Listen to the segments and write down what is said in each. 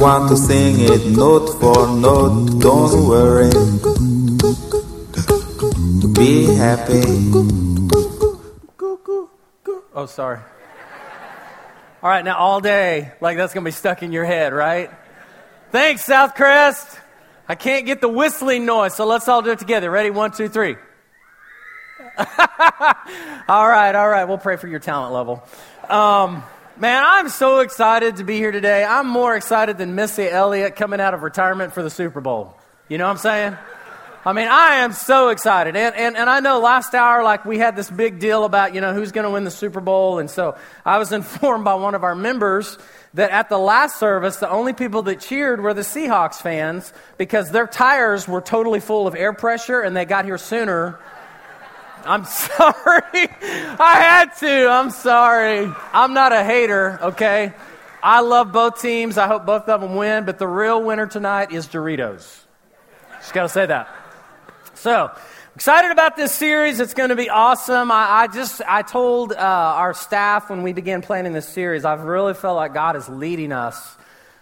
want to sing it note for note. Don't worry. Be happy. Oh, sorry. All right, now all day, like that's going to be stuck in your head, right? Thanks, Southcrest. I can't get the whistling noise, so let's all do it together. Ready? One, two, three. all right, all right. We'll pray for your talent level. Um, man, I'm so excited to be here today. I'm more excited than Missy Elliott coming out of retirement for the Super Bowl. You know what I'm saying? I mean, I am so excited. And, and, and I know last hour, like, we had this big deal about, you know, who's going to win the Super Bowl. And so I was informed by one of our members that at the last service, the only people that cheered were the Seahawks fans because their tires were totally full of air pressure and they got here sooner. I'm sorry. I had to. I'm sorry. I'm not a hater, okay? I love both teams. I hope both of them win, but the real winner tonight is Doritos. Just got to say that. So, excited about this series. It's going to be awesome. I, I just, I told uh, our staff when we began planning this series, I've really felt like God is leading us.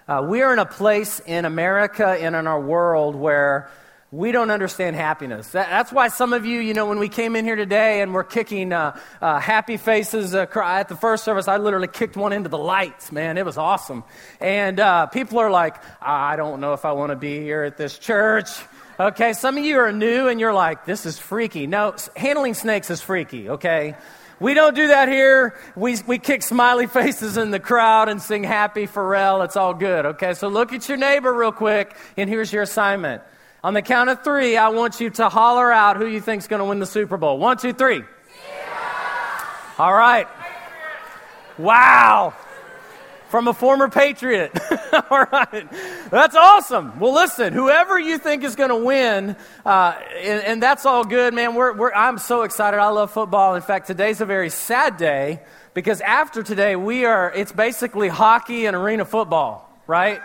Uh, we are in a place in America and in our world where we don't understand happiness. That, that's why some of you, you know, when we came in here today and we're kicking uh, uh, happy faces uh, at the first service, I literally kicked one into the lights, man. It was awesome. And uh, people are like, I don't know if I want to be here at this church. Okay, some of you are new and you're like, this is freaky. No, handling snakes is freaky, okay? We don't do that here. We, we kick smiley faces in the crowd and sing Happy Pharrell. It's all good, okay? So look at your neighbor real quick, and here's your assignment. On the count of three, I want you to holler out who you think's going to win the Super Bowl. One, two, three. All right. Wow from a former patriot. All right. That's awesome. Well, listen, whoever you think is going to win, uh, and, and, that's all good, man. We're, we're, I'm so excited. I love football. In fact, today's a very sad day because after today, we are, it's basically hockey and arena football, right?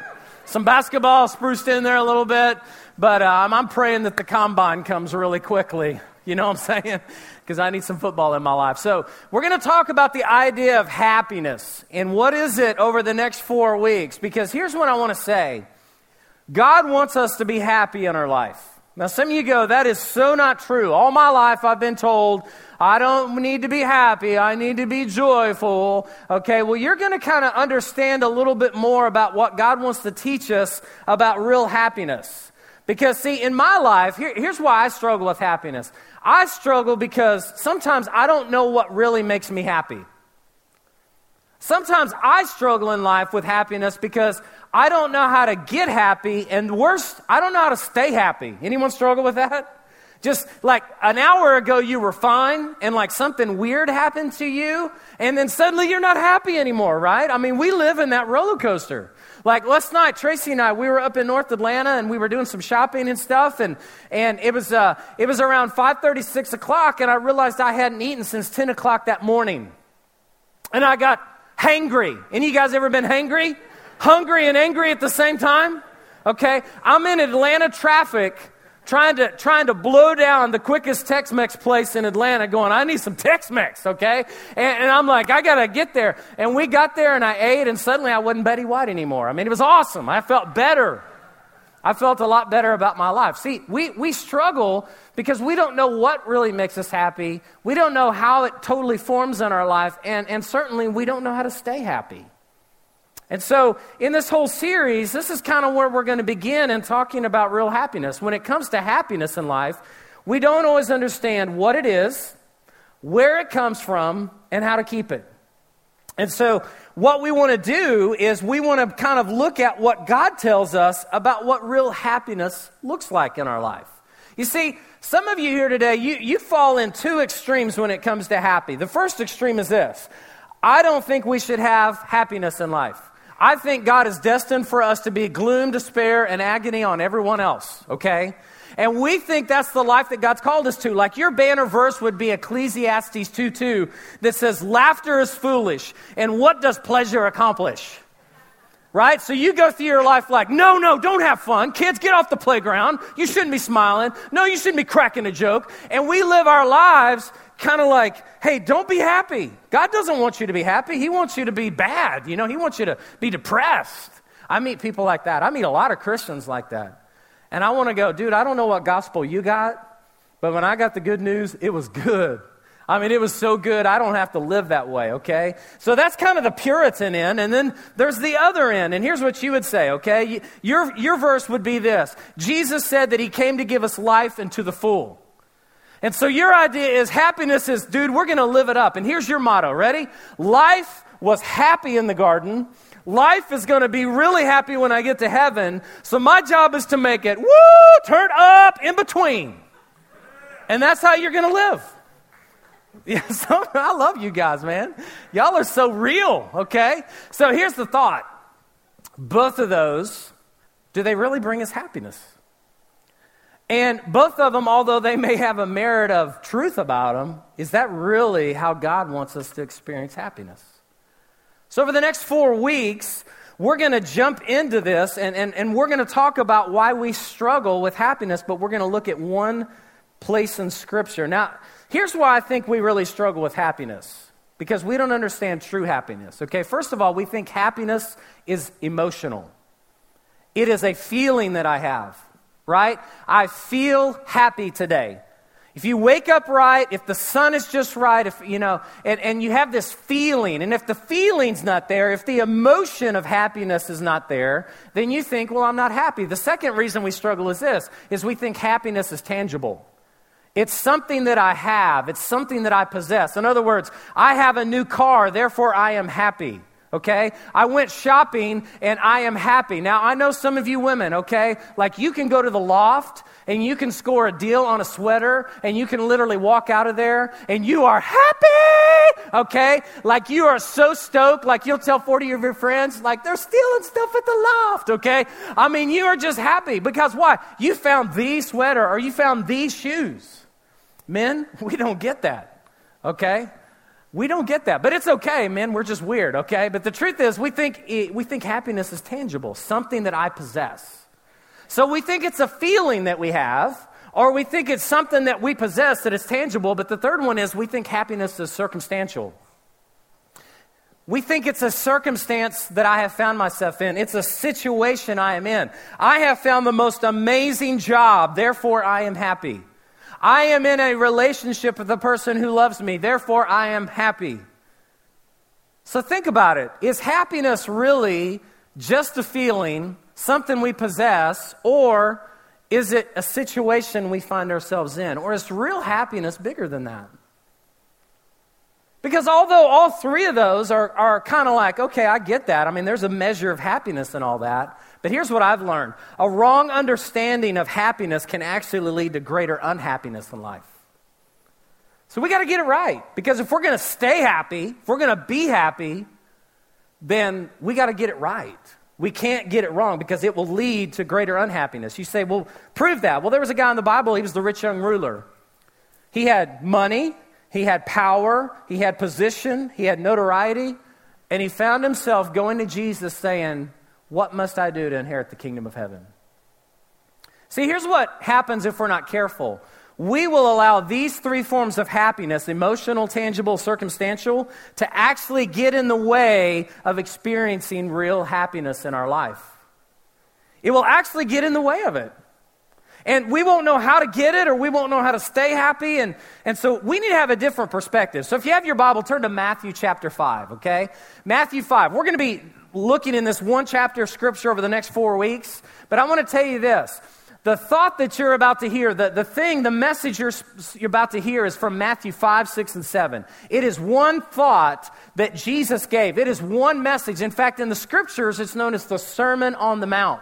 Some basketball spruced in there a little bit, but um, I'm praying that the combine comes really quickly. You know what I'm saying? because I need some football in my life. So, we're going to talk about the idea of happiness and what is it over the next four weeks. Because here's what I want to say God wants us to be happy in our life. Now, some of you go, that is so not true. All my life, I've been told, I don't need to be happy. I need to be joyful. Okay, well, you're going to kind of understand a little bit more about what God wants to teach us about real happiness. Because, see, in my life, here, here's why I struggle with happiness. I struggle because sometimes I don't know what really makes me happy. Sometimes I struggle in life with happiness because I don't know how to get happy, and worse, I don't know how to stay happy. Anyone struggle with that? Just like an hour ago, you were fine, and like something weird happened to you, and then suddenly you're not happy anymore, right? I mean, we live in that roller coaster. Like last night, Tracy and I, we were up in North Atlanta and we were doing some shopping and stuff, and, and it, was, uh, it was around 5.30, 6 o'clock, and I realized I hadn't eaten since 10 o'clock that morning. And I got hangry. Any you guys ever been hangry? Hungry and angry at the same time? Okay, I'm in Atlanta traffic trying to, trying to blow down the quickest Tex Mex place in Atlanta, going, I need some Tex Mex, okay? And, and, I'm like, I got to get there. And we got there and I ate, and suddenly I wasn't Betty White anymore. I mean, it was awesome. I felt better. I felt a lot better about my life. See, we, we struggle because we don't know what really makes us happy. We don't know how it totally forms in our life, and, and certainly we don't know how to stay happy. And so, in this whole series, this is kind of where we're going to begin in talking about real happiness. When it comes to happiness in life, we don't always understand what it is, where it comes from, and how to keep it. And so, what we want to do is we want to kind of look at what God tells us about what real happiness looks like in our life. You see, some of you here today, you, you fall in two extremes when it comes to happy. The first extreme is this I don't think we should have happiness in life. I think God is destined for us to be gloom, despair, and agony on everyone else, okay? And we think that's the life that God's called us to. Like your banner verse would be Ecclesiastes 2 2 that says, Laughter is foolish, and what does pleasure accomplish? right? So you go through your life like, no, no, don't have fun. Kids, get off the playground. You shouldn't be smiling. No, you shouldn't be cracking a joke. And we live our lives kind of like, hey, don't be happy. God doesn't want you to be happy. He wants you to be bad. You know, He wants you to be depressed. I meet people like that. I meet a lot of Christians like that. And I want to go, dude, I don't know what gospel you got, but when I got the good news, it was good. I mean, it was so good, I don't have to live that way, okay? So that's kind of the Puritan end. And then there's the other end. And here's what you would say, okay? Your, your verse would be this Jesus said that he came to give us life and to the full. And so your idea is happiness is, dude, we're going to live it up. And here's your motto. Ready? Life was happy in the garden. Life is going to be really happy when I get to heaven. So my job is to make it, woo, turn up in between. And that's how you're going to live. Yeah, so, I love you guys, man. Y'all are so real, okay? So here's the thought both of those, do they really bring us happiness? And both of them, although they may have a merit of truth about them, is that really how God wants us to experience happiness? So, over the next four weeks, we're going to jump into this and, and, and we're going to talk about why we struggle with happiness, but we're going to look at one place in Scripture. Now, Here's why I think we really struggle with happiness because we don't understand true happiness. Okay, first of all, we think happiness is emotional, it is a feeling that I have, right? I feel happy today. If you wake up right, if the sun is just right, if you know, and, and you have this feeling, and if the feeling's not there, if the emotion of happiness is not there, then you think, well, I'm not happy. The second reason we struggle is this, is we think happiness is tangible. It's something that I have, it's something that I possess. In other words, I have a new car, therefore I am happy. Okay? I went shopping and I am happy. Now, I know some of you women, okay? Like you can go to the loft and you can score a deal on a sweater and you can literally walk out of there and you are happy, okay? Like you are so stoked, like you'll tell 40 of your friends, like they're stealing stuff at the loft, okay? I mean, you are just happy because why? You found the sweater or you found these shoes. Men, we don't get that, okay? We don't get that, but it's okay, men. We're just weird, okay? But the truth is, we think, we think happiness is tangible, something that I possess. So we think it's a feeling that we have, or we think it's something that we possess that is tangible. But the third one is we think happiness is circumstantial. We think it's a circumstance that I have found myself in. It's a situation I am in. I have found the most amazing job, therefore I am happy. I am in a relationship with the person who loves me, therefore I am happy. So think about it. Is happiness really just a feeling, something we possess, or is it a situation we find ourselves in? Or is real happiness bigger than that? Because although all three of those are, are kind of like, okay, I get that. I mean, there's a measure of happiness and all that. But here's what I've learned a wrong understanding of happiness can actually lead to greater unhappiness in life. So we got to get it right. Because if we're going to stay happy, if we're going to be happy, then we got to get it right. We can't get it wrong because it will lead to greater unhappiness. You say, well, prove that. Well, there was a guy in the Bible, he was the rich young ruler. He had money, he had power, he had position, he had notoriety, and he found himself going to Jesus saying, what must I do to inherit the kingdom of heaven? See, here's what happens if we're not careful. We will allow these three forms of happiness emotional, tangible, circumstantial to actually get in the way of experiencing real happiness in our life. It will actually get in the way of it. And we won't know how to get it or we won't know how to stay happy. And, and so we need to have a different perspective. So if you have your Bible, turn to Matthew chapter 5, okay? Matthew 5. We're going to be looking in this one chapter of Scripture over the next four weeks. But I want to tell you this. The thought that you're about to hear, the, the thing, the message you're, you're about to hear is from Matthew 5, 6, and 7. It is one thought that Jesus gave. It is one message. In fact, in the scriptures, it's known as the Sermon on the Mount.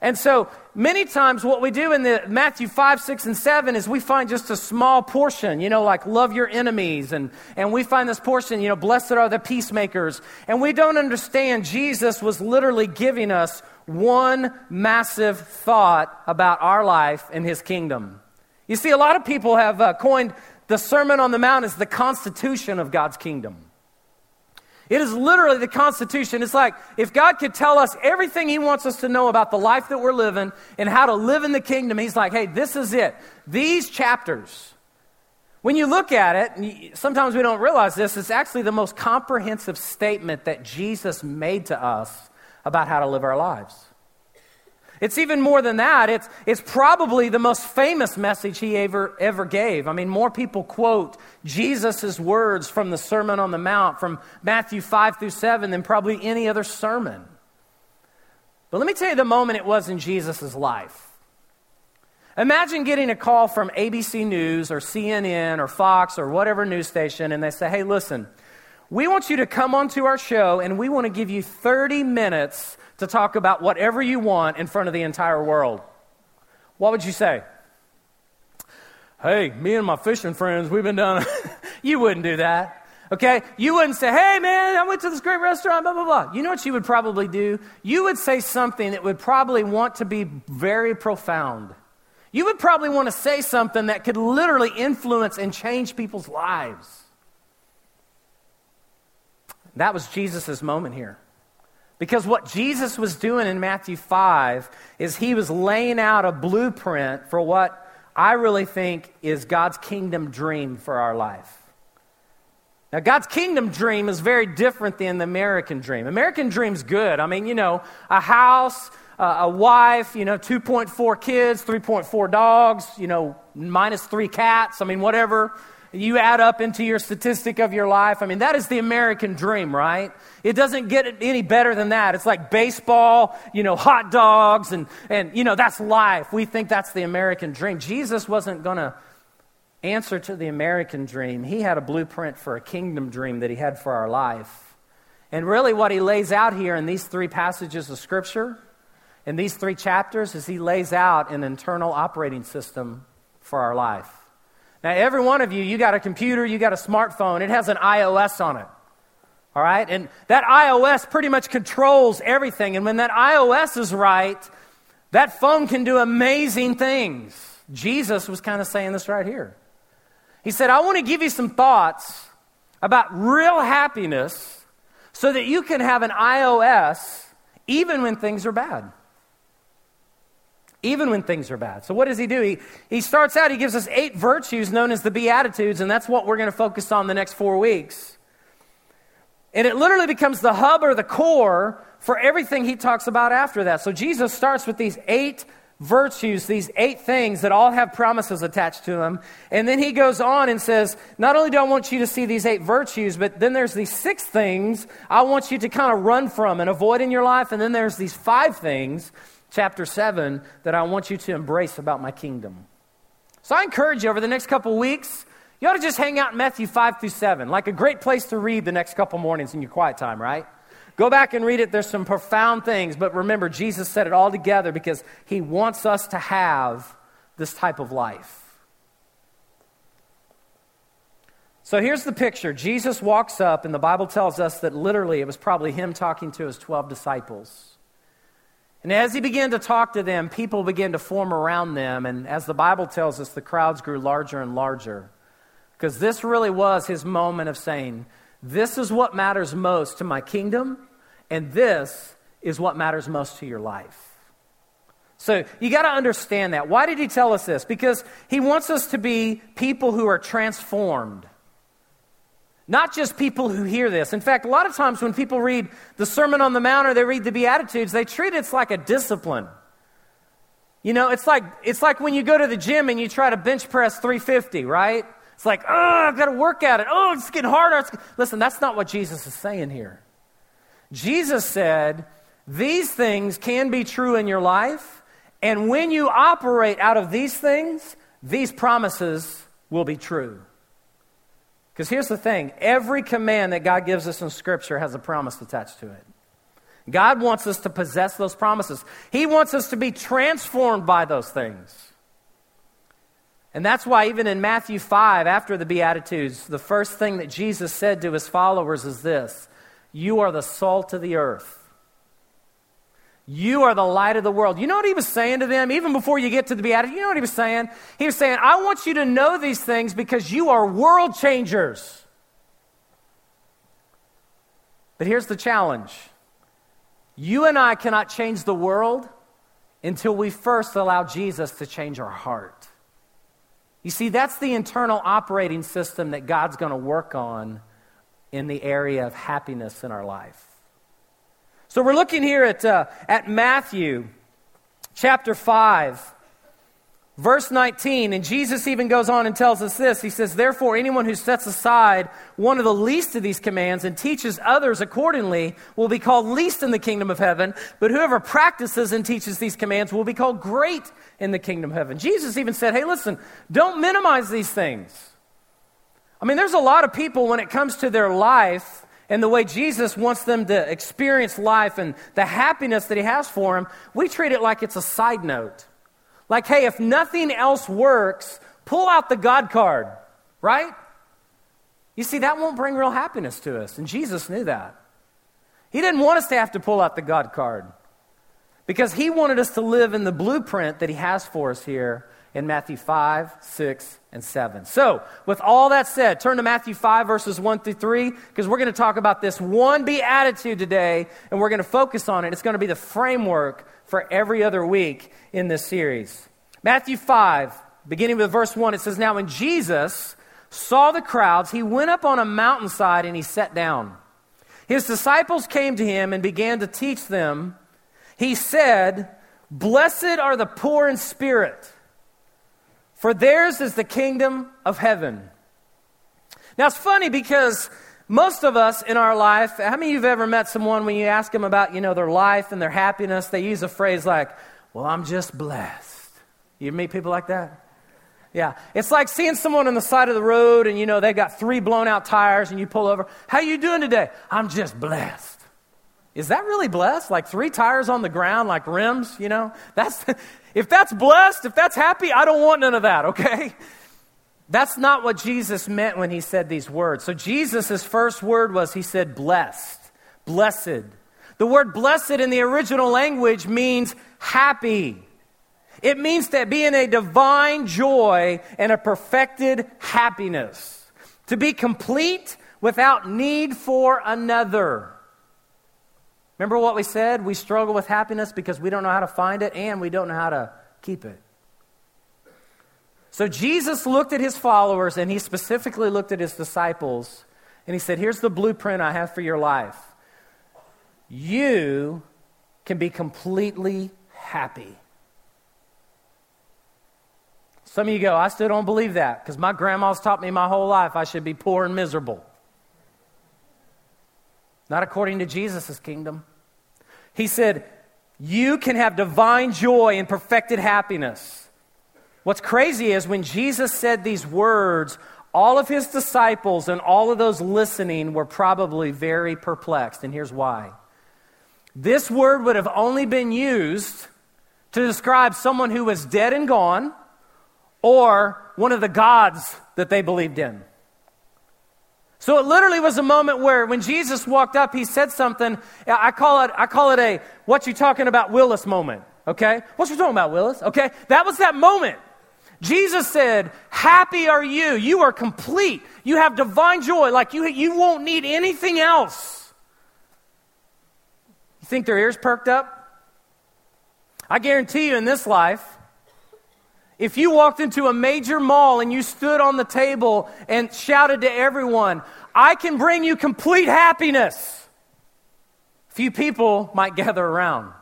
And so many times what we do in the Matthew 5, 6, and 7 is we find just a small portion, you know, like love your enemies. And, and we find this portion, you know, blessed are the peacemakers. And we don't understand Jesus was literally giving us one massive thought about our life and his kingdom. You see, a lot of people have uh, coined the Sermon on the Mount as the constitution of God's kingdom. It is literally the Constitution. It's like if God could tell us everything He wants us to know about the life that we're living and how to live in the kingdom, He's like, hey, this is it. These chapters. When you look at it, sometimes we don't realize this, it's actually the most comprehensive statement that Jesus made to us about how to live our lives. It's even more than that. It's, it's probably the most famous message he ever, ever gave. I mean, more people quote Jesus' words from the Sermon on the Mount, from Matthew 5 through 7, than probably any other sermon. But let me tell you the moment it was in Jesus' life. Imagine getting a call from ABC News or CNN or Fox or whatever news station, and they say, hey, listen, we want you to come onto our show and we want to give you 30 minutes to talk about whatever you want in front of the entire world, what would you say? Hey, me and my fishing friends, we've been down. you wouldn't do that. Okay? You wouldn't say, hey, man, I went to this great restaurant, blah, blah, blah. You know what you would probably do? You would say something that would probably want to be very profound. You would probably want to say something that could literally influence and change people's lives. That was Jesus' moment here. Because what Jesus was doing in Matthew 5 is he was laying out a blueprint for what I really think is God's kingdom dream for our life. Now, God's kingdom dream is very different than the American dream. American dream's good. I mean, you know, a house, uh, a wife, you know, 2.4 kids, 3.4 dogs, you know, minus three cats. I mean, whatever you add up into your statistic of your life. I mean, that is the American dream, right? It doesn't get any better than that. It's like baseball, you know, hot dogs, and, and you know, that's life. We think that's the American dream. Jesus wasn't going to answer to the American dream. He had a blueprint for a kingdom dream that he had for our life. And really, what he lays out here in these three passages of Scripture, in these three chapters, is he lays out an internal operating system for our life. Now, every one of you, you got a computer, you got a smartphone, it has an iOS on it. All right? And that iOS pretty much controls everything. And when that iOS is right, that phone can do amazing things. Jesus was kind of saying this right here. He said, I want to give you some thoughts about real happiness so that you can have an iOS even when things are bad even when things are bad. So, what does he do? He, he starts out, he gives us eight virtues known as the Beatitudes, and that's what we're going to focus on the next four weeks. And it literally becomes the hub or the core for everything he talks about after that. So, Jesus starts with these eight virtues, these eight things that all have promises attached to them. And then he goes on and says, Not only do I want you to see these eight virtues, but then there's these six things I want you to kind of run from and avoid in your life. And then there's these five things chapter 7 that I want you to embrace about my kingdom. So I encourage you over the next couple weeks, you ought to just hang out in Matthew 5 through 7, like a great place to read the next couple mornings in your quiet time, right? Go back and read it. There's some profound things, but remember, Jesus said it all together because he wants us to have this type of life. So here's the picture Jesus walks up, and the Bible tells us that literally it was probably him talking to his 12 disciples. And as he began to talk to them, people began to form around them. And as the Bible tells us, the crowds grew larger and larger. Because this really was his moment of saying, This is what matters most to my kingdom, and this is what matters most to your life. So you got to understand that. Why did he tell us this? Because he wants us to be people who are transformed. Not just people who hear this. In fact, a lot of times when people read the Sermon on the Mount or they read the Beatitudes, they treat it like a discipline. You know, it's like, it's like when you go to the gym and you try to bench press 350, right? It's like, oh, I've got to work at it. Oh, it's getting harder. Listen, that's not what Jesus is saying here. Jesus said, these things can be true in your life, and when you operate out of these things, these promises will be true. Because here's the thing every command that God gives us in Scripture has a promise attached to it. God wants us to possess those promises, He wants us to be transformed by those things. And that's why, even in Matthew 5, after the Beatitudes, the first thing that Jesus said to his followers is this You are the salt of the earth. You are the light of the world. You know what he was saying to them, even before you get to the Beatitude? You know what he was saying? He was saying, I want you to know these things because you are world changers. But here's the challenge you and I cannot change the world until we first allow Jesus to change our heart. You see, that's the internal operating system that God's going to work on in the area of happiness in our life. So we're looking here at, uh, at Matthew chapter 5. Verse 19, and Jesus even goes on and tells us this. He says, Therefore, anyone who sets aside one of the least of these commands and teaches others accordingly will be called least in the kingdom of heaven, but whoever practices and teaches these commands will be called great in the kingdom of heaven. Jesus even said, Hey, listen, don't minimize these things. I mean, there's a lot of people when it comes to their life and the way Jesus wants them to experience life and the happiness that He has for them, we treat it like it's a side note. Like, hey, if nothing else works, pull out the God card, right? You see, that won't bring real happiness to us. And Jesus knew that. He didn't want us to have to pull out the God card because He wanted us to live in the blueprint that He has for us here in Matthew 5, 6, and 7. So, with all that said, turn to Matthew 5, verses 1 through 3, because we're going to talk about this one beatitude today, and we're going to focus on it. It's going to be the framework for every other week in this series. Matthew 5, beginning with verse 1, it says, Now when Jesus saw the crowds, he went up on a mountainside and he sat down. His disciples came to him and began to teach them. He said, Blessed are the poor in spirit, for theirs is the kingdom of heaven. Now it's funny because most of us in our life, how many of you have ever met someone when you ask them about, you know, their life and their happiness, they use a phrase like, well, I'm just blessed. You meet people like that? Yeah. It's like seeing someone on the side of the road and, you know, they've got three blown out tires and you pull over. How you doing today? I'm just blessed. Is that really blessed? Like three tires on the ground, like rims, you know? That's, if that's blessed, if that's happy, I don't want none of that, okay? That's not what Jesus meant when he said these words. So, Jesus' first word was, he said, blessed. Blessed. The word blessed in the original language means happy. It means to be in a divine joy and a perfected happiness. To be complete without need for another. Remember what we said? We struggle with happiness because we don't know how to find it and we don't know how to keep it. So Jesus looked at his followers and he specifically looked at his disciples and he said, Here's the blueprint I have for your life. You can be completely happy. Some of you go, I still don't believe that because my grandma's taught me my whole life I should be poor and miserable. Not according to Jesus' kingdom. He said, You can have divine joy and perfected happiness. What's crazy is when Jesus said these words, all of his disciples and all of those listening were probably very perplexed. And here's why. This word would have only been used to describe someone who was dead and gone or one of the gods that they believed in. So it literally was a moment where when Jesus walked up, he said something. I call it, I call it a what you talking about Willis moment. Okay? What you talking about, Willis? Okay? That was that moment. Jesus said, Happy are you. You are complete. You have divine joy. Like you, you won't need anything else. You think their ears perked up? I guarantee you in this life, if you walked into a major mall and you stood on the table and shouted to everyone, I can bring you complete happiness, few people might gather around.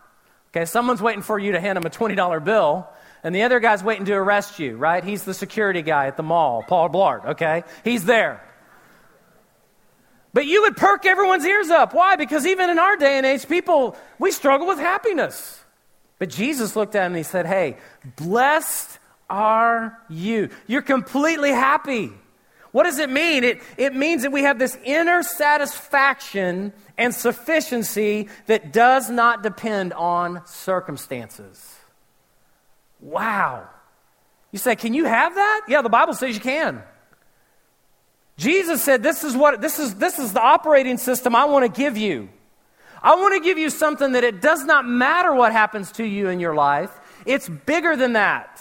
Okay, someone's waiting for you to hand them a $20 bill and the other guy's waiting to arrest you, right? He's the security guy at the mall, Paul Blart, okay? He's there. But you would perk everyone's ears up. Why? Because even in our day and age, people, we struggle with happiness. But Jesus looked at him and he said, Hey, blessed are you. You're completely happy. What does it mean? It, it means that we have this inner satisfaction and sufficiency that does not depend on circumstances. Wow. You say, can you have that? Yeah, the Bible says you can. Jesus said, this is what this is this is the operating system I want to give you. I want to give you something that it does not matter what happens to you in your life. It's bigger than that.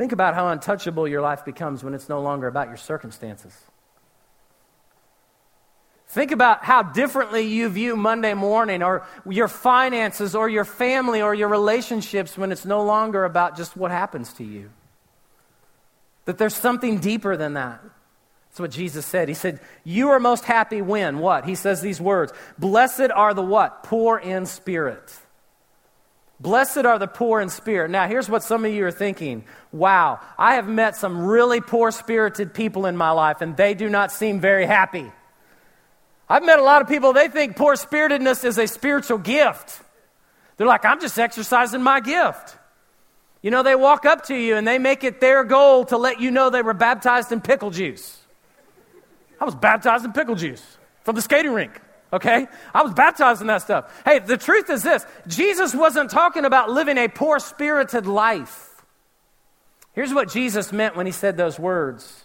Think about how untouchable your life becomes when it's no longer about your circumstances. Think about how differently you view Monday morning or your finances or your family or your relationships when it's no longer about just what happens to you. That there's something deeper than that. That's what Jesus said. He said, You are most happy when? What? He says these words Blessed are the what? Poor in spirit. Blessed are the poor in spirit. Now, here's what some of you are thinking Wow, I have met some really poor spirited people in my life, and they do not seem very happy. I've met a lot of people, they think poor spiritedness is a spiritual gift. They're like, I'm just exercising my gift. You know, they walk up to you and they make it their goal to let you know they were baptized in pickle juice. I was baptized in pickle juice from the skating rink, okay? I was baptized in that stuff. Hey, the truth is this Jesus wasn't talking about living a poor spirited life. Here's what Jesus meant when he said those words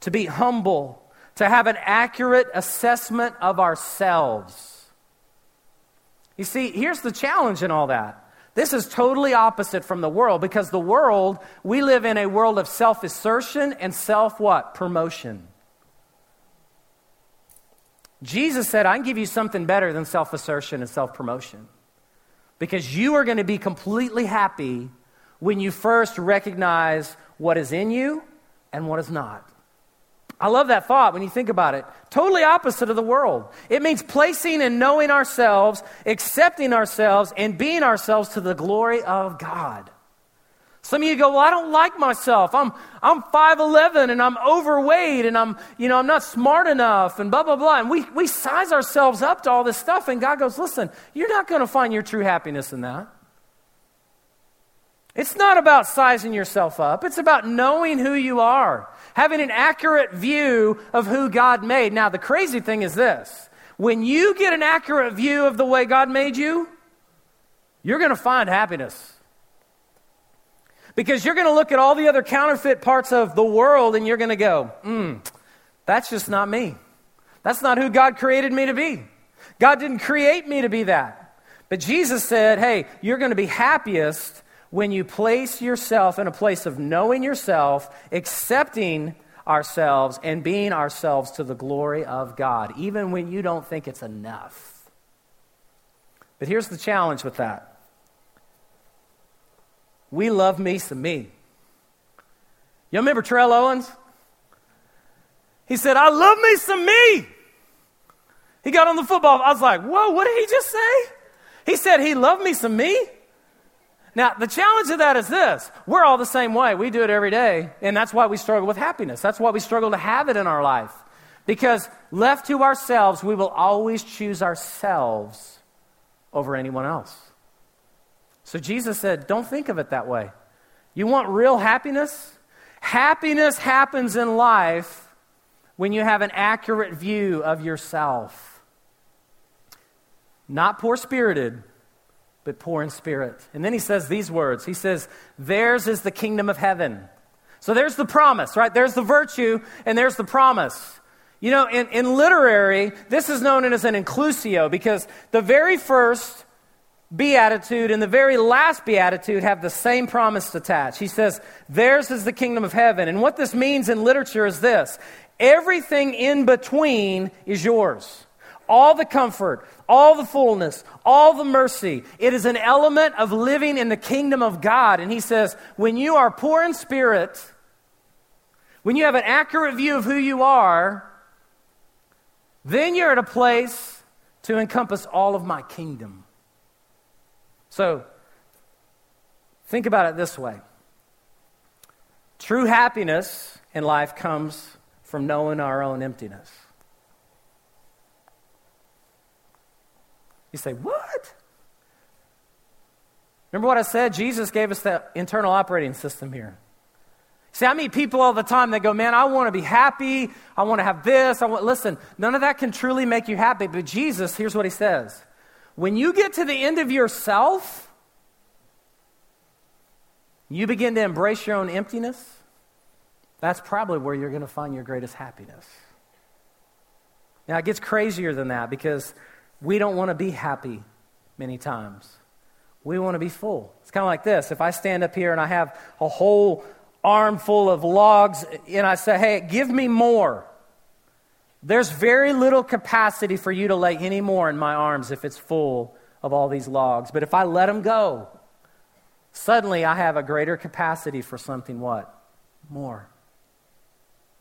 to be humble to have an accurate assessment of ourselves. You see, here's the challenge in all that. This is totally opposite from the world because the world, we live in a world of self assertion and self what? Promotion. Jesus said, I can give you something better than self assertion and self promotion because you are going to be completely happy when you first recognize what is in you and what is not. I love that thought when you think about it. Totally opposite of the world. It means placing and knowing ourselves, accepting ourselves, and being ourselves to the glory of God. Some of you go, Well, I don't like myself. I'm, I'm 5'11 and I'm overweight and I'm, you know, I'm not smart enough and blah, blah, blah. And we, we size ourselves up to all this stuff. And God goes, Listen, you're not going to find your true happiness in that. It's not about sizing yourself up, it's about knowing who you are having an accurate view of who God made. Now, the crazy thing is this when you get an accurate view of the way God made you, you're going to find happiness. Because you're going to look at all the other counterfeit parts of the world and you're going to go, hmm, that's just not me. That's not who God created me to be. God didn't create me to be that. But Jesus said, hey, you're going to be happiest when you place yourself in a place of knowing yourself, accepting ourselves, and being ourselves to the glory of God, even when you don't think it's enough. But here's the challenge with that we love me some me. You remember Terrell Owens? He said, I love me some me. He got on the football. I was like, whoa, what did he just say? He said he loved me some me. Now, the challenge of that is this we're all the same way. We do it every day, and that's why we struggle with happiness. That's why we struggle to have it in our life. Because left to ourselves, we will always choose ourselves over anyone else. So Jesus said, Don't think of it that way. You want real happiness? Happiness happens in life when you have an accurate view of yourself. Not poor spirited, but poor in spirit. And then he says these words He says, Theirs is the kingdom of heaven. So there's the promise, right? There's the virtue, and there's the promise. You know, in, in literary, this is known as an inclusio because the very first beatitude and the very last beatitude have the same promise attached. He says, Theirs is the kingdom of heaven. And what this means in literature is this everything in between is yours all the comfort, all the fullness, all the mercy. It is an element of living in the kingdom of God. And he says, when you are poor in spirit, when you have an accurate view of who you are, then you're at a place to encompass all of my kingdom. So, think about it this way true happiness in life comes from knowing our own emptiness. You say, What? Remember what I said? Jesus gave us that internal operating system here. See, I meet people all the time that go, Man, I want to be happy. I want to have this. I want, listen, none of that can truly make you happy. But Jesus, here's what he says When you get to the end of yourself, you begin to embrace your own emptiness, that's probably where you're going to find your greatest happiness. Now, it gets crazier than that because we don't want to be happy many times. We want to be full. It's kind of like this. If I stand up here and I have a whole armful of logs and I say, hey, give me more, There's very little capacity for you to lay any more in my arms if it's full of all these logs. But if I let them go, suddenly I have a greater capacity for something what? More.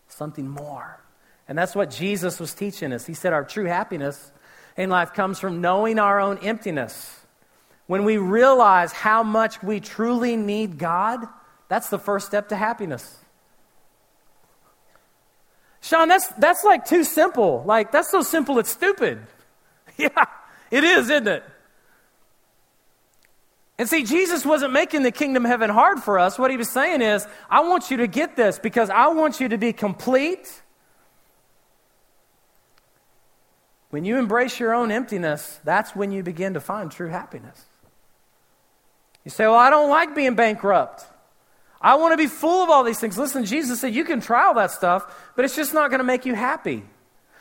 Something more. And that's what Jesus was teaching us. He said our true happiness in life comes from knowing our own emptiness. When we realize how much we truly need God, that's the first step to happiness. Sean, that's, that's like too simple. Like, that's so simple it's stupid. yeah, it is, isn't it? And see, Jesus wasn't making the kingdom of heaven hard for us. What he was saying is, I want you to get this because I want you to be complete. When you embrace your own emptiness, that's when you begin to find true happiness. You say, Well, I don't like being bankrupt. I want to be full of all these things. Listen, Jesus said you can try all that stuff, but it's just not going to make you happy.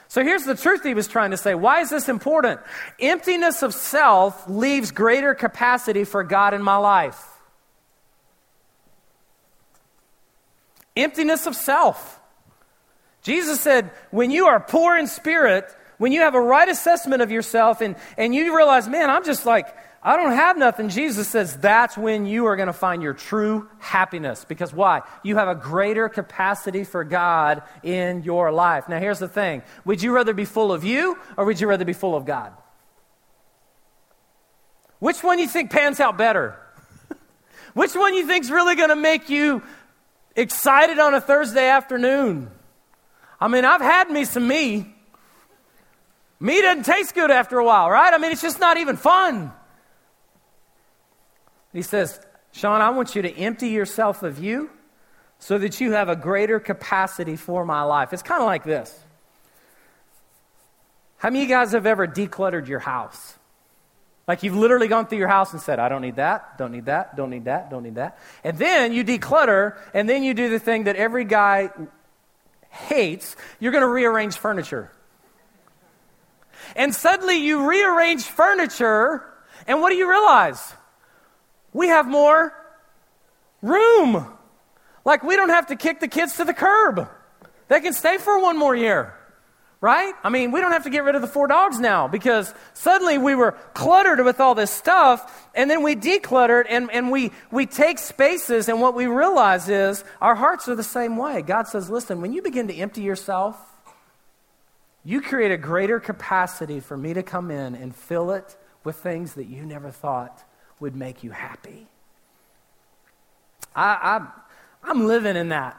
So here's the truth he was trying to say. Why is this important? Emptiness of self leaves greater capacity for God in my life. Emptiness of self. Jesus said, when you are poor in spirit, when you have a right assessment of yourself and, and you realize, man, I'm just like, I don't have nothing. Jesus says that's when you are going to find your true happiness. Because why? You have a greater capacity for God in your life. Now, here's the thing Would you rather be full of you or would you rather be full of God? Which one you think pans out better? Which one you think's really going to make you excited on a Thursday afternoon? I mean, I've had me some me. Me doesn't taste good after a while, right? I mean, it's just not even fun. He says, Sean, I want you to empty yourself of you so that you have a greater capacity for my life. It's kind of like this. How many of you guys have ever decluttered your house? Like you've literally gone through your house and said, I don't need that, don't need that, don't need that, don't need that. And then you declutter, and then you do the thing that every guy hates. You're going to rearrange furniture. And suddenly you rearrange furniture, and what do you realize? We have more room. Like we don't have to kick the kids to the curb. They can stay for one more year. Right? I mean, we don't have to get rid of the four dogs now because suddenly we were cluttered with all this stuff and then we decluttered and, and we, we take spaces and what we realize is our hearts are the same way. God says, listen, when you begin to empty yourself, you create a greater capacity for me to come in and fill it with things that you never thought would make you happy. I, I, I'm living in that.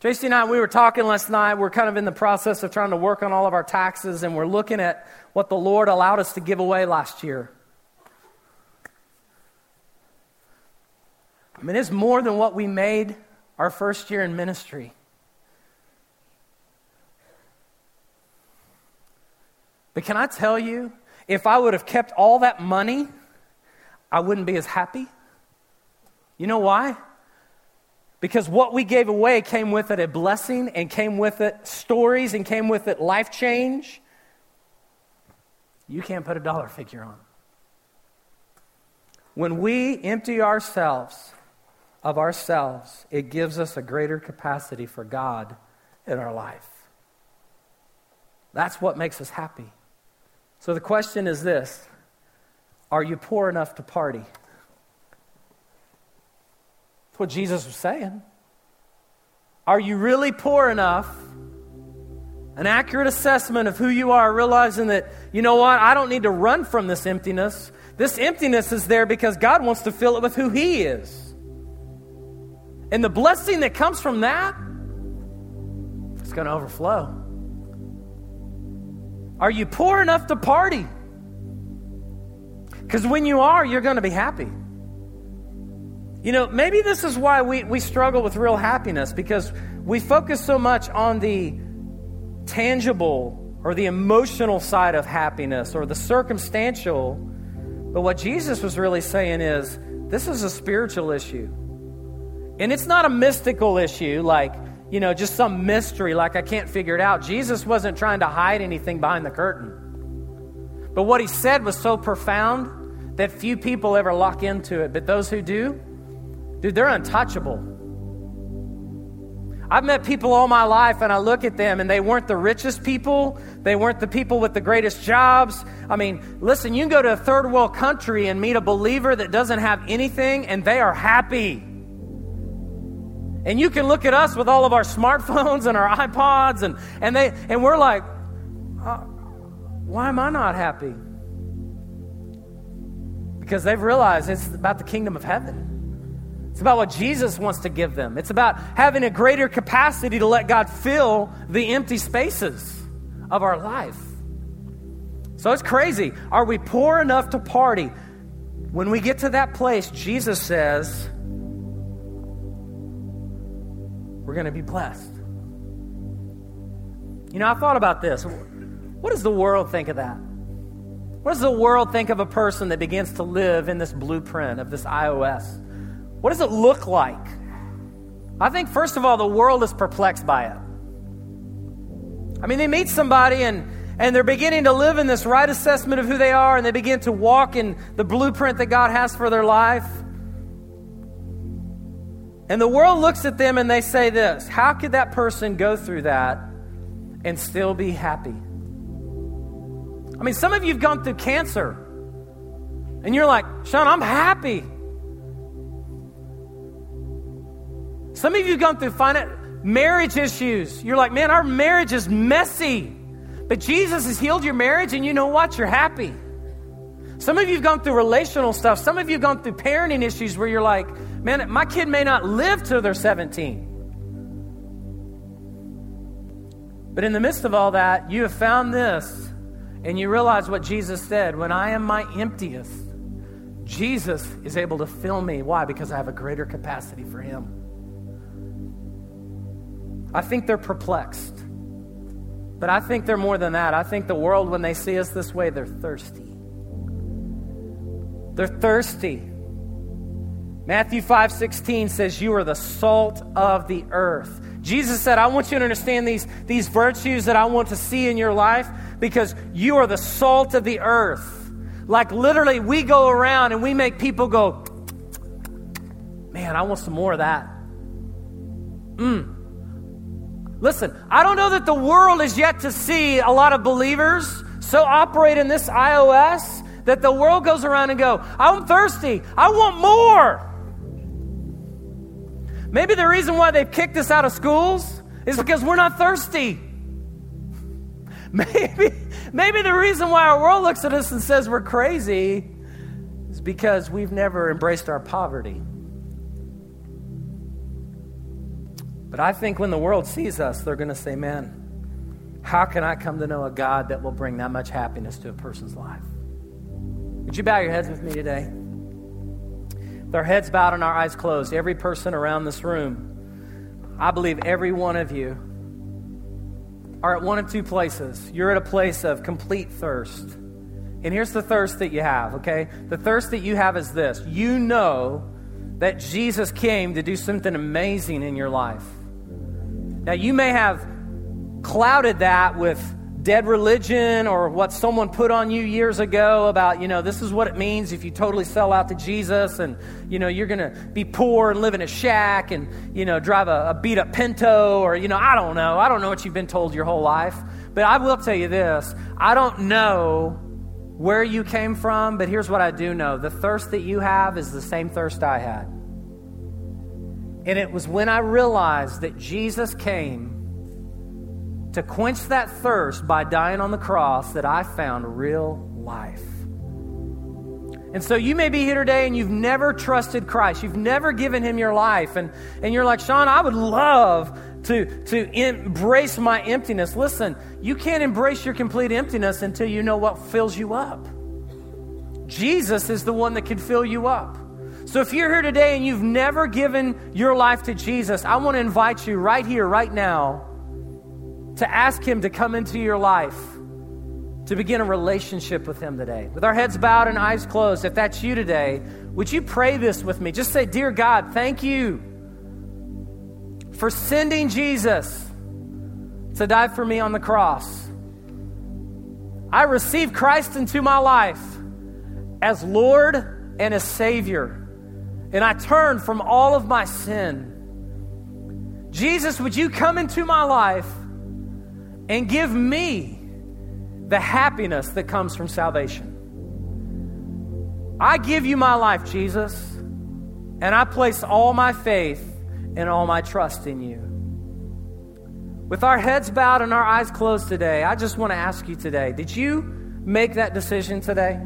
Tracy and I, we were talking last night. We're kind of in the process of trying to work on all of our taxes, and we're looking at what the Lord allowed us to give away last year. I mean, it's more than what we made our first year in ministry. But can I tell you, if I would have kept all that money I wouldn't be as happy. You know why? Because what we gave away came with it a blessing and came with it stories and came with it life change. You can't put a dollar figure on. When we empty ourselves of ourselves, it gives us a greater capacity for God in our life. That's what makes us happy. So the question is this are you poor enough to party? That's what Jesus was saying. Are you really poor enough? An accurate assessment of who you are, realizing that, you know what, I don't need to run from this emptiness. This emptiness is there because God wants to fill it with who He is. And the blessing that comes from that, it's going to overflow. Are you poor enough to party? Because when you are, you're going to be happy. You know, maybe this is why we, we struggle with real happiness because we focus so much on the tangible or the emotional side of happiness or the circumstantial. But what Jesus was really saying is this is a spiritual issue. And it's not a mystical issue like, you know, just some mystery like I can't figure it out. Jesus wasn't trying to hide anything behind the curtain. But what he said was so profound that few people ever lock into it, but those who do, dude, they're untouchable. I've met people all my life and I look at them and they weren't the richest people. They weren't the people with the greatest jobs. I mean, listen, you can go to a third world country and meet a believer that doesn't have anything and they are happy. And you can look at us with all of our smartphones and our iPods and, and, they, and we're like, uh, why am I not happy? Because they've realized it's about the kingdom of heaven. It's about what Jesus wants to give them. It's about having a greater capacity to let God fill the empty spaces of our life. So it's crazy. Are we poor enough to party? When we get to that place, Jesus says, we're going to be blessed. You know, I thought about this. What does the world think of that? What does the world think of a person that begins to live in this blueprint of this iOS? What does it look like? I think, first of all, the world is perplexed by it. I mean, they meet somebody and, and they're beginning to live in this right assessment of who they are, and they begin to walk in the blueprint that God has for their life. And the world looks at them and they say this How could that person go through that and still be happy? I mean, some of you have gone through cancer, and you're like, Sean, I'm happy. Some of you have gone through fin- marriage issues. You're like, man, our marriage is messy. But Jesus has healed your marriage, and you know what? You're happy. Some of you have gone through relational stuff. Some of you have gone through parenting issues where you're like, man, my kid may not live till they're 17. But in the midst of all that, you have found this, and you realize what Jesus said when I am my emptiest, Jesus is able to fill me. Why? Because I have a greater capacity for Him. I think they're perplexed. But I think they're more than that. I think the world, when they see us this way, they're thirsty. They're thirsty. Matthew 5 16 says, You are the salt of the earth. Jesus said, I want you to understand these, these virtues that I want to see in your life because you are the salt of the earth. Like literally, we go around and we make people go, Man, I want some more of that. Mmm. Listen, I don't know that the world is yet to see a lot of believers so operate in this iOS that the world goes around and go, I'm thirsty. I want more. Maybe the reason why they've kicked us out of schools is because we're not thirsty. Maybe, maybe the reason why our world looks at us and says we're crazy is because we've never embraced our poverty. But I think when the world sees us, they're going to say, man, how can I come to know a God that will bring that much happiness to a person's life? Would you bow your heads with me today? With our heads bowed and our eyes closed, every person around this room, I believe every one of you are at one of two places. You're at a place of complete thirst. And here's the thirst that you have, okay? The thirst that you have is this you know that Jesus came to do something amazing in your life. Now, you may have clouded that with dead religion or what someone put on you years ago about, you know, this is what it means if you totally sell out to Jesus and, you know, you're going to be poor and live in a shack and, you know, drive a, a beat up Pinto or, you know, I don't know. I don't know what you've been told your whole life. But I will tell you this I don't know where you came from, but here's what I do know the thirst that you have is the same thirst I had. And it was when I realized that Jesus came to quench that thirst by dying on the cross that I found real life. And so you may be here today and you've never trusted Christ. You've never given him your life. And, and you're like, Sean, I would love to, to embrace my emptiness. Listen, you can't embrace your complete emptiness until you know what fills you up. Jesus is the one that can fill you up. So if you're here today and you've never given your life to Jesus, I want to invite you right here, right now, to ask Him to come into your life, to begin a relationship with Him today. With our heads bowed and eyes closed, if that's you today, would you pray this with me? Just say, Dear God, thank you for sending Jesus to die for me on the cross. I receive Christ into my life as Lord and as Savior and I turn from all of my sin. Jesus, would you come into my life and give me the happiness that comes from salvation? I give you my life, Jesus, and I place all my faith and all my trust in you. With our heads bowed and our eyes closed today, I just want to ask you today did you make that decision today?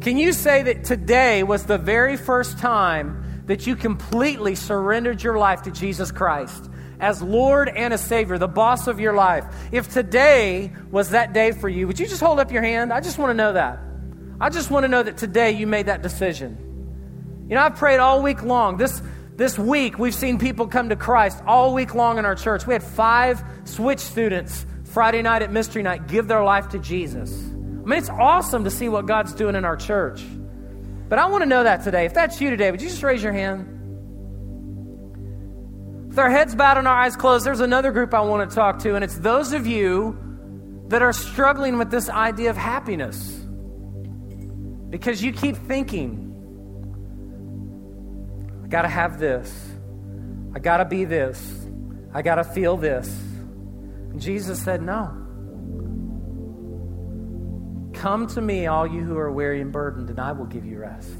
Can you say that today was the very first time that you completely surrendered your life to Jesus Christ as Lord and as Savior, the boss of your life? If today was that day for you, would you just hold up your hand? I just want to know that. I just want to know that today you made that decision. You know, I've prayed all week long. This, this week, we've seen people come to Christ all week long in our church. We had five switch students Friday night at Mystery Night give their life to Jesus. I mean, it's awesome to see what God's doing in our church. But I want to know that today. If that's you today, would you just raise your hand? With our heads bowed and our eyes closed, there's another group I want to talk to, and it's those of you that are struggling with this idea of happiness. Because you keep thinking, I got to have this, I got to be this, I got to feel this. And Jesus said, No. Come to me, all you who are weary and burdened, and I will give you rest.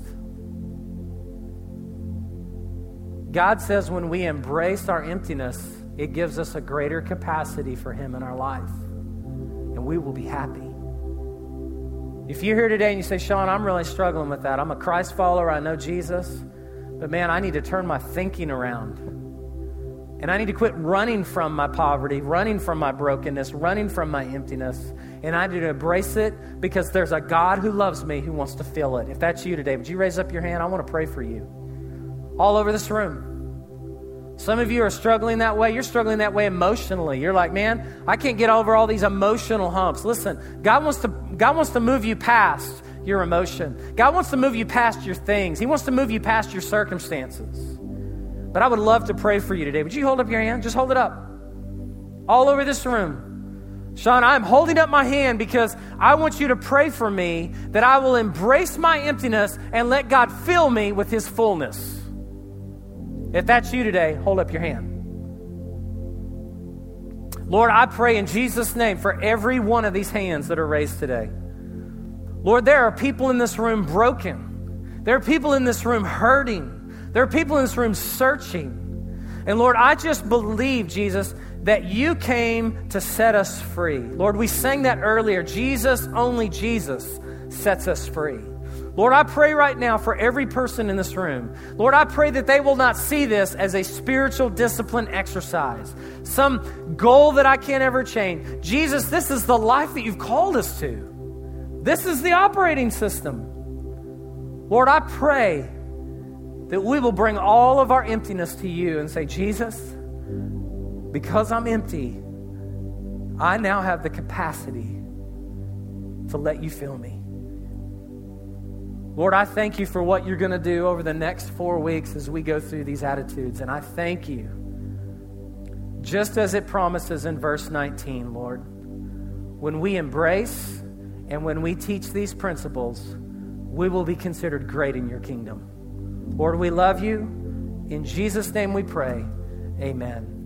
God says when we embrace our emptiness, it gives us a greater capacity for Him in our life, and we will be happy. If you're here today and you say, Sean, I'm really struggling with that, I'm a Christ follower, I know Jesus, but man, I need to turn my thinking around. And I need to quit running from my poverty, running from my brokenness, running from my emptiness. And I need to embrace it because there's a God who loves me who wants to fill it. If that's you today, would you raise up your hand? I want to pray for you. All over this room. Some of you are struggling that way. You're struggling that way emotionally. You're like, man, I can't get over all these emotional humps. Listen, God wants to, God wants to move you past your emotion. God wants to move you past your things. He wants to move you past your circumstances. But I would love to pray for you today. Would you hold up your hand? Just hold it up. All over this room. Sean, I'm holding up my hand because I want you to pray for me that I will embrace my emptiness and let God fill me with His fullness. If that's you today, hold up your hand. Lord, I pray in Jesus' name for every one of these hands that are raised today. Lord, there are people in this room broken. There are people in this room hurting. There are people in this room searching. And Lord, I just believe, Jesus, that you came to set us free. Lord, we sang that earlier. Jesus, only Jesus, sets us free. Lord, I pray right now for every person in this room. Lord, I pray that they will not see this as a spiritual discipline exercise, some goal that I can't ever change. Jesus, this is the life that you've called us to. This is the operating system. Lord, I pray that we will bring all of our emptiness to you and say, Jesus, because I'm empty, I now have the capacity to let you fill me. Lord, I thank you for what you're going to do over the next four weeks as we go through these attitudes. And I thank you, just as it promises in verse 19, Lord, when we embrace and when we teach these principles, we will be considered great in your kingdom. Lord, we love you. In Jesus' name we pray. Amen.